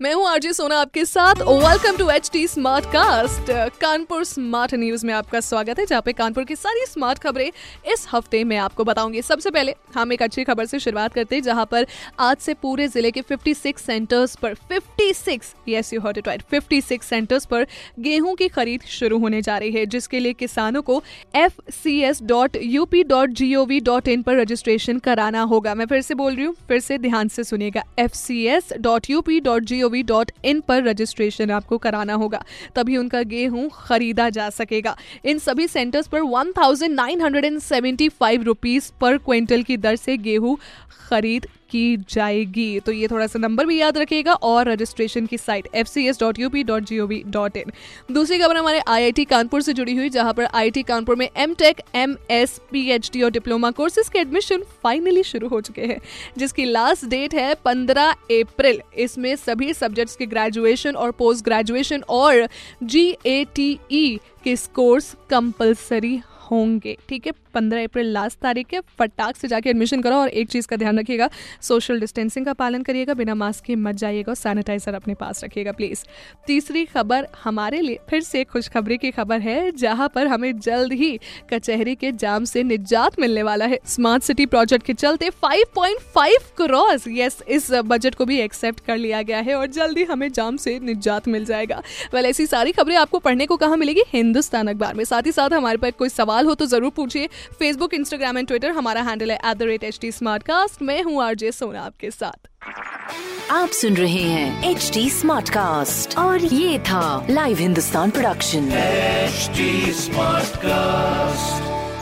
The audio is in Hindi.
मैं हूँ आरजे सोना आपके साथ। Welcome to H T Smartcast Kanpur smart news में आपका स्वागत है, जहाँ पे कानपुर की सारी स्मार्ट खबरें इस हफ़्ते में आपको बताऊँगी। सबसे पहले, हम एक अच्छी खबर से शुरुआत करते हैं, जहाँ पर आज से पूरे ज़िले के 56 सेंटर्स पर 56 yes you heard it right 56 centres पर गेहूँ की खरीद शुरू होने जा रही है, जिसके लिए किसानों को एफ़ पर रजिस्ट्रेशन कराना होगा। मैं फिर से बोल रही हूँ, फिर से ध्यान से सुनिएगा एफ़ पर रजिस्ट्रेशन आपको कराना होगा। तभी उनका गेहूँ खरीदा जा सकेगा। इन सभी सेंटर्स पर one thousand nine hundred and seventy five rupees per quintal की दर से गेहूँ खरीद की जाएगी। तो ये थोड़ा सा नंबर भी याद रखिएगा और रजिस्ट्रेशन की site F C S dot U P dot G O V dot in दूसरी खबर हमारे आई आई टी कानपुर से जुड़ी हुई, जहाँ पर आई आई टी कानपुर में M Tech M S P H D और डिप्लोमा कोर्सेज के एडमिशन फाइनली शुरू हो चुके हैं, जिसकी लास्ट डेट है पंद्रह अप्रैल। इसमें सभी सब्जेक्ट्स के ग्रेजुएशन और पोस्ट ग्रेजुएशन और जी ए टी ई के कोर्स कंपलसरी होंगे। ठीक है? पंद्रह अप्रैल लास्ट तारीख है। फटाक से जाके एडमिशन करो और एक चीज़ का ध्यान रखिएगा सोशल डिस्टेंसिंग का पालन करिएगा, बिना मास्क के मत जाइएगा और सैनिटाइजर अपने पास रखिएगा प्लीज़ तीसरी खबर हमारे लिए, फिर से खुशखबरी की खबर है, जहाँ पर हमें जल्द ही कचहरी के जाम से निजात मिलने वाला है। स्मार्ट सिटी प्रोजेक्ट के चलते 5.5 करोड़ यस इस बजट को भी एक्सेप्ट कर लिया गया है और जल्दी हमें जाम से निजात मिल जाएगा। वेल ऐसी सारी खबरें आपको पढ़ने को कहाँ मिलेगी? हिंदुस्तान अखबार में। साथ ही साथ हमारे पास कोई सवाल हो तो ज़रूर पूछिए। फेसबुक इंस्टाग्राम एंड ट्विटर हमारा हैंडल है at the rate H T Smartcast मैं हूँ आरजे सोना आपके साथ। आप सुन रहे हैं एच डी स्मार्ट कास्ट और ये था live Hindustan production smart Smartcast.